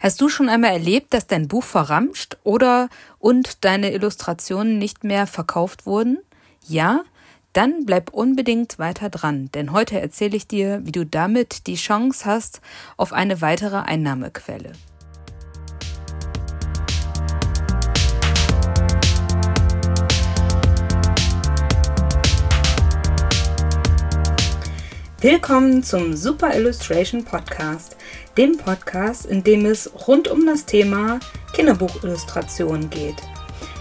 Hast du schon einmal erlebt, dass dein Buch verramscht oder und deine Illustrationen nicht mehr verkauft wurden? Ja? Dann bleib unbedingt weiter dran, denn heute erzähle ich dir, wie du damit die Chance hast auf eine weitere Einnahmequelle. Willkommen zum Super Illustration Podcast, dem Podcast, in dem es rund um das Thema Kinderbuchillustration geht.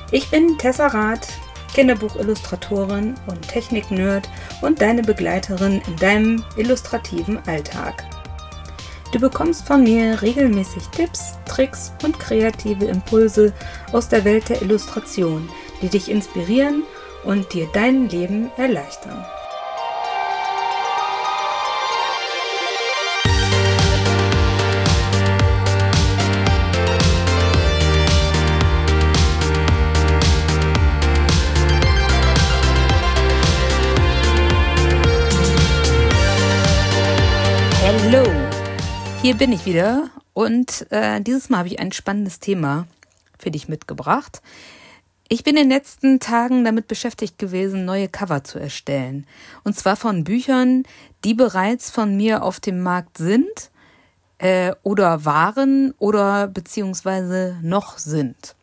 Ich bin Tessa Rath, Kinderbuchillustratorin und Technik-Nerd und deine Begleiterin in deinem illustrativen Alltag. Du bekommst von mir regelmäßig Tipps, Tricks und kreative Impulse aus der Welt der Illustration, die dich inspirieren und dir dein Leben erleichtern. Hier bin ich wieder und äh, dieses Mal habe ich ein spannendes Thema für dich mitgebracht. Ich bin in den letzten Tagen damit beschäftigt gewesen, neue Cover zu erstellen. Und zwar von Büchern, die bereits von mir auf dem Markt sind äh, oder waren oder beziehungsweise noch sind.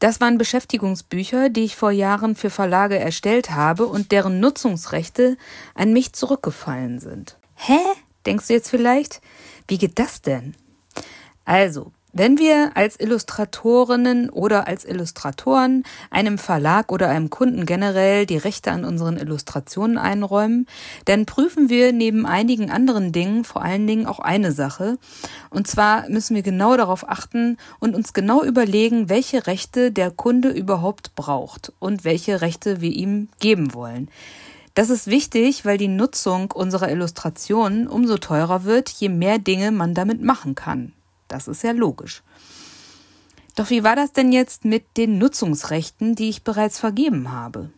Das waren Beschäftigungsbücher, die ich vor Jahren für Verlage erstellt habe und deren Nutzungsrechte an mich zurückgefallen sind. Hä? Denkst du jetzt vielleicht, wie geht das denn? Also, wenn wir als Illustratorinnen oder als Illustratoren einem Verlag oder einem Kunden generell die Rechte an unseren Illustrationen einräumen, dann prüfen wir neben einigen anderen Dingen vor allen Dingen auch eine Sache. Und zwar müssen wir genau darauf achten und uns genau überlegen, welche Rechte der Kunde überhaupt braucht und welche Rechte wir ihm geben wollen. Das ist wichtig, weil die Nutzung unserer Illustrationen umso teurer wird, je mehr Dinge man damit machen kann. Das ist ja logisch. Doch wie war das denn jetzt mit den Nutzungsrechten, die ich bereits vergeben habe?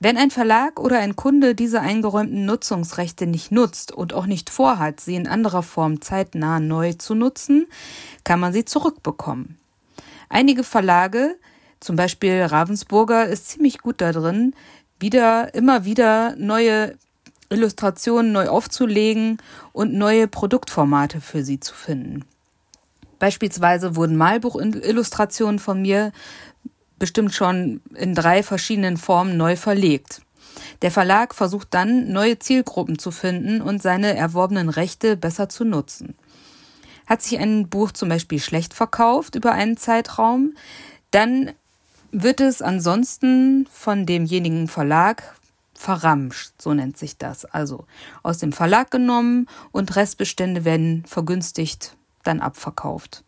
Wenn ein Verlag oder ein Kunde diese eingeräumten Nutzungsrechte nicht nutzt und auch nicht vorhat, sie in anderer Form zeitnah neu zu nutzen, kann man sie zurückbekommen. Einige Verlage, zum Beispiel Ravensburger, ist ziemlich gut darin, wieder, immer wieder neue Illustrationen neu aufzulegen und neue Produktformate für sie zu finden. Beispielsweise wurden Malbuchillustrationen von mir bestimmt schon in drei verschiedenen Formen neu verlegt. Der Verlag versucht dann, neue Zielgruppen zu finden und seine erworbenen Rechte besser zu nutzen. Hat sich ein Buch zum Beispiel schlecht verkauft über einen Zeitraum, dann wird es ansonsten von demjenigen Verlag verramscht, so nennt sich das. Also aus dem Verlag genommen und Restbestände werden vergünstigt dann abverkauft.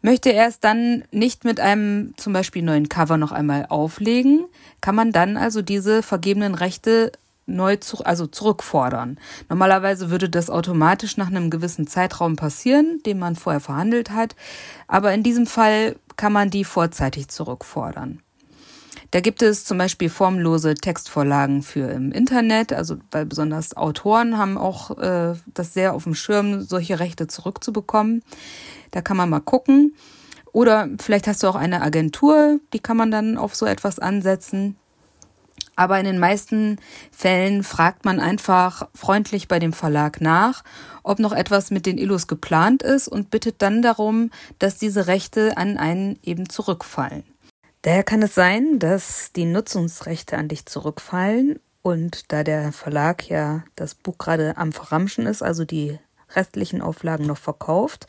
Möchte er es dann nicht mit einem zum Beispiel neuen Cover noch einmal auflegen, kann man dann also diese vergebenen Rechte neu zu, also zurückfordern. Normalerweise würde das automatisch nach einem gewissen Zeitraum passieren, den man vorher verhandelt hat, aber in diesem Fall kann man die vorzeitig zurückfordern. Da gibt es zum Beispiel formlose Textvorlagen für im Internet, also weil besonders Autoren haben auch äh, das sehr auf dem Schirm, solche Rechte zurückzubekommen. Da kann man mal gucken. Oder vielleicht hast du auch eine Agentur, die kann man dann auf so etwas ansetzen. Aber in den meisten Fällen fragt man einfach freundlich bei dem Verlag nach, ob noch etwas mit den Illus geplant ist und bittet dann darum, dass diese Rechte an einen eben zurückfallen. Daher kann es sein, dass die Nutzungsrechte an dich zurückfallen und da der Verlag ja das Buch gerade am Verramschen ist, also die restlichen Auflagen noch verkauft,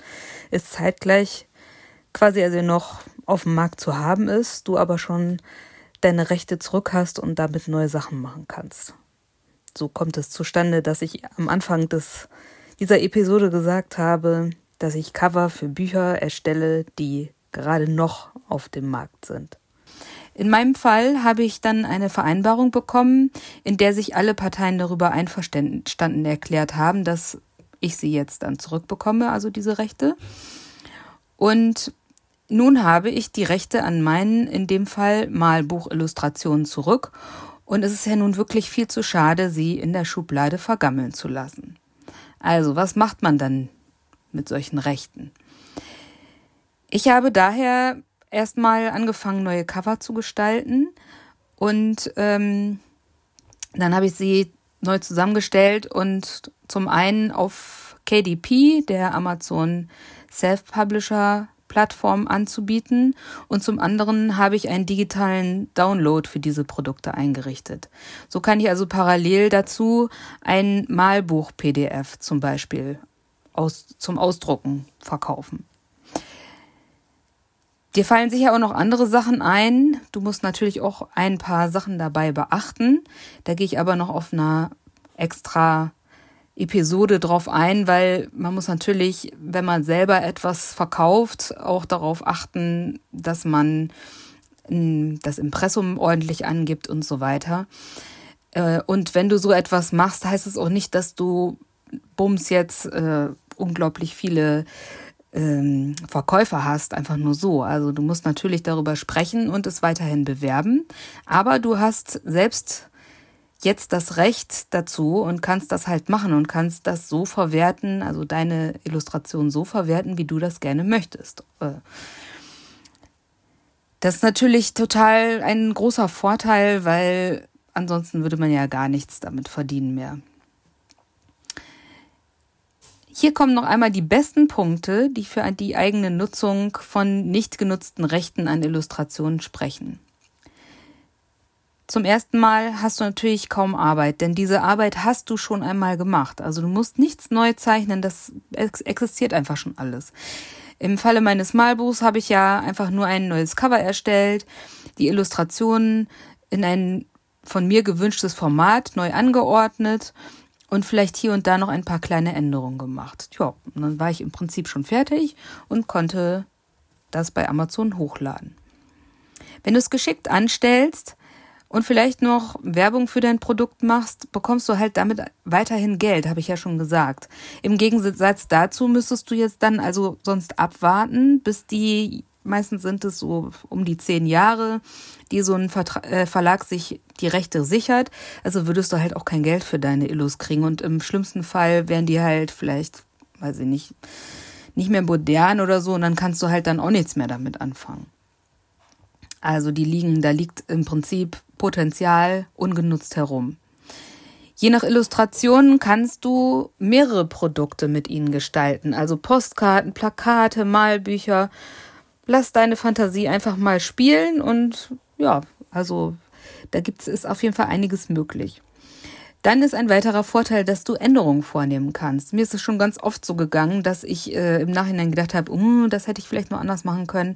ist zeitgleich quasi also noch auf dem Markt zu haben ist, du aber schon deine Rechte zurück hast und damit neue Sachen machen kannst. So kommt es zustande, dass ich am Anfang des, dieser Episode gesagt habe, dass ich Cover für Bücher erstelle, die gerade noch auf dem Markt sind. In meinem Fall habe ich dann eine Vereinbarung bekommen, in der sich alle Parteien darüber einverstanden erklärt haben, dass ich sie jetzt dann zurückbekomme, also diese Rechte. Und nun habe ich die Rechte an meinen, in dem Fall Malbuchillustrationen zurück und es ist ja nun wirklich viel zu schade, sie in der Schublade vergammeln zu lassen. Also, was macht man dann mit solchen Rechten. Ich habe daher erstmal angefangen, neue Cover zu gestalten und ähm, dann habe ich sie neu zusammengestellt und zum einen auf KDP, der Amazon Self-Publisher Plattform anzubieten und zum anderen habe ich einen digitalen Download für diese Produkte eingerichtet. So kann ich also parallel dazu ein Malbuch-PDF zum Beispiel aus, zum Ausdrucken verkaufen. Dir fallen sicher auch noch andere Sachen ein. Du musst natürlich auch ein paar Sachen dabei beachten. Da gehe ich aber noch auf einer extra Episode drauf ein, weil man muss natürlich, wenn man selber etwas verkauft, auch darauf achten, dass man hm, das Impressum ordentlich angibt und so weiter. Äh, und wenn du so etwas machst, heißt es auch nicht, dass du bums jetzt äh, unglaublich viele ähm, Verkäufer hast, einfach nur so. Also du musst natürlich darüber sprechen und es weiterhin bewerben, aber du hast selbst jetzt das Recht dazu und kannst das halt machen und kannst das so verwerten, also deine Illustration so verwerten, wie du das gerne möchtest. Äh, das ist natürlich total ein großer Vorteil, weil ansonsten würde man ja gar nichts damit verdienen mehr. Hier kommen noch einmal die besten Punkte, die für die eigene Nutzung von nicht genutzten Rechten an Illustrationen sprechen. Zum ersten Mal hast du natürlich kaum Arbeit, denn diese Arbeit hast du schon einmal gemacht. Also du musst nichts neu zeichnen, das existiert einfach schon alles. Im Falle meines Malbuchs habe ich ja einfach nur ein neues Cover erstellt, die Illustrationen in ein von mir gewünschtes Format neu angeordnet und vielleicht hier und da noch ein paar kleine Änderungen gemacht. Ja, dann war ich im Prinzip schon fertig und konnte das bei Amazon hochladen. Wenn du es geschickt anstellst, und vielleicht noch Werbung für dein Produkt machst, bekommst du halt damit weiterhin Geld, habe ich ja schon gesagt. Im Gegensatz dazu müsstest du jetzt dann also sonst abwarten, bis die, meistens sind es so um die zehn Jahre, die so ein Vertra äh, Verlag sich die Rechte sichert. Also würdest du halt auch kein Geld für deine Illus kriegen. Und im schlimmsten Fall wären die halt vielleicht, weiß ich nicht, nicht mehr modern oder so und dann kannst du halt dann auch nichts mehr damit anfangen. Also die liegen, da liegt im Prinzip Potenzial ungenutzt herum. Je nach Illustration kannst du mehrere Produkte mit ihnen gestalten, also Postkarten, Plakate, Malbücher. Lass deine Fantasie einfach mal spielen und ja, also da gibt es auf jeden Fall einiges möglich. Dann ist ein weiterer Vorteil, dass du Änderungen vornehmen kannst. Mir ist es schon ganz oft so gegangen, dass ich äh, im Nachhinein gedacht habe, uh, das hätte ich vielleicht noch anders machen können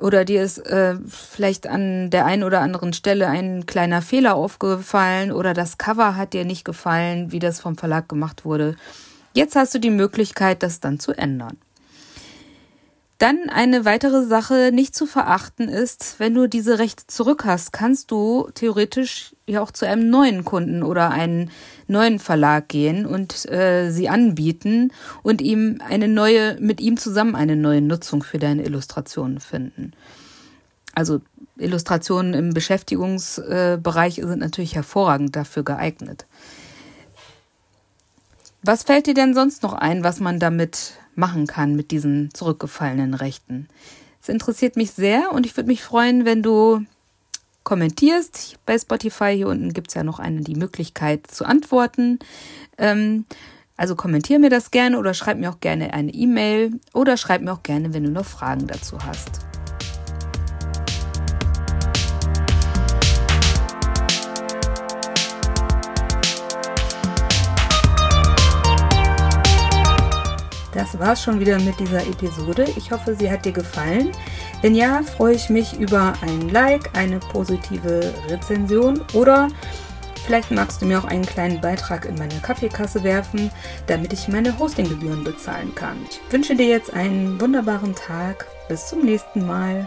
oder dir ist äh, vielleicht an der einen oder anderen Stelle ein kleiner Fehler aufgefallen oder das Cover hat dir nicht gefallen, wie das vom Verlag gemacht wurde. Jetzt hast du die Möglichkeit, das dann zu ändern. Dann eine weitere Sache nicht zu verachten ist, wenn du diese Rechte zurück hast, kannst du theoretisch ja auch zu einem neuen Kunden oder einen neuen Verlag gehen und äh, sie anbieten und ihm eine neue, mit ihm zusammen eine neue Nutzung für deine Illustrationen finden. Also Illustrationen im Beschäftigungsbereich sind natürlich hervorragend dafür geeignet. Was fällt dir denn sonst noch ein, was man damit machen kann mit diesen zurückgefallenen Rechten? Es interessiert mich sehr und ich würde mich freuen, wenn du kommentierst. Bei Spotify hier unten gibt es ja noch eine die Möglichkeit zu antworten. Ähm, also kommentier mir das gerne oder schreib mir auch gerne eine E-Mail oder schreib mir auch gerne, wenn du noch Fragen dazu hast. Das war's schon wieder mit dieser Episode. Ich hoffe, sie hat dir gefallen. Wenn ja, freue ich mich über ein Like, eine positive Rezension oder vielleicht magst du mir auch einen kleinen Beitrag in meine Kaffeekasse werfen, damit ich meine Hostinggebühren bezahlen kann. Ich wünsche dir jetzt einen wunderbaren Tag. Bis zum nächsten Mal.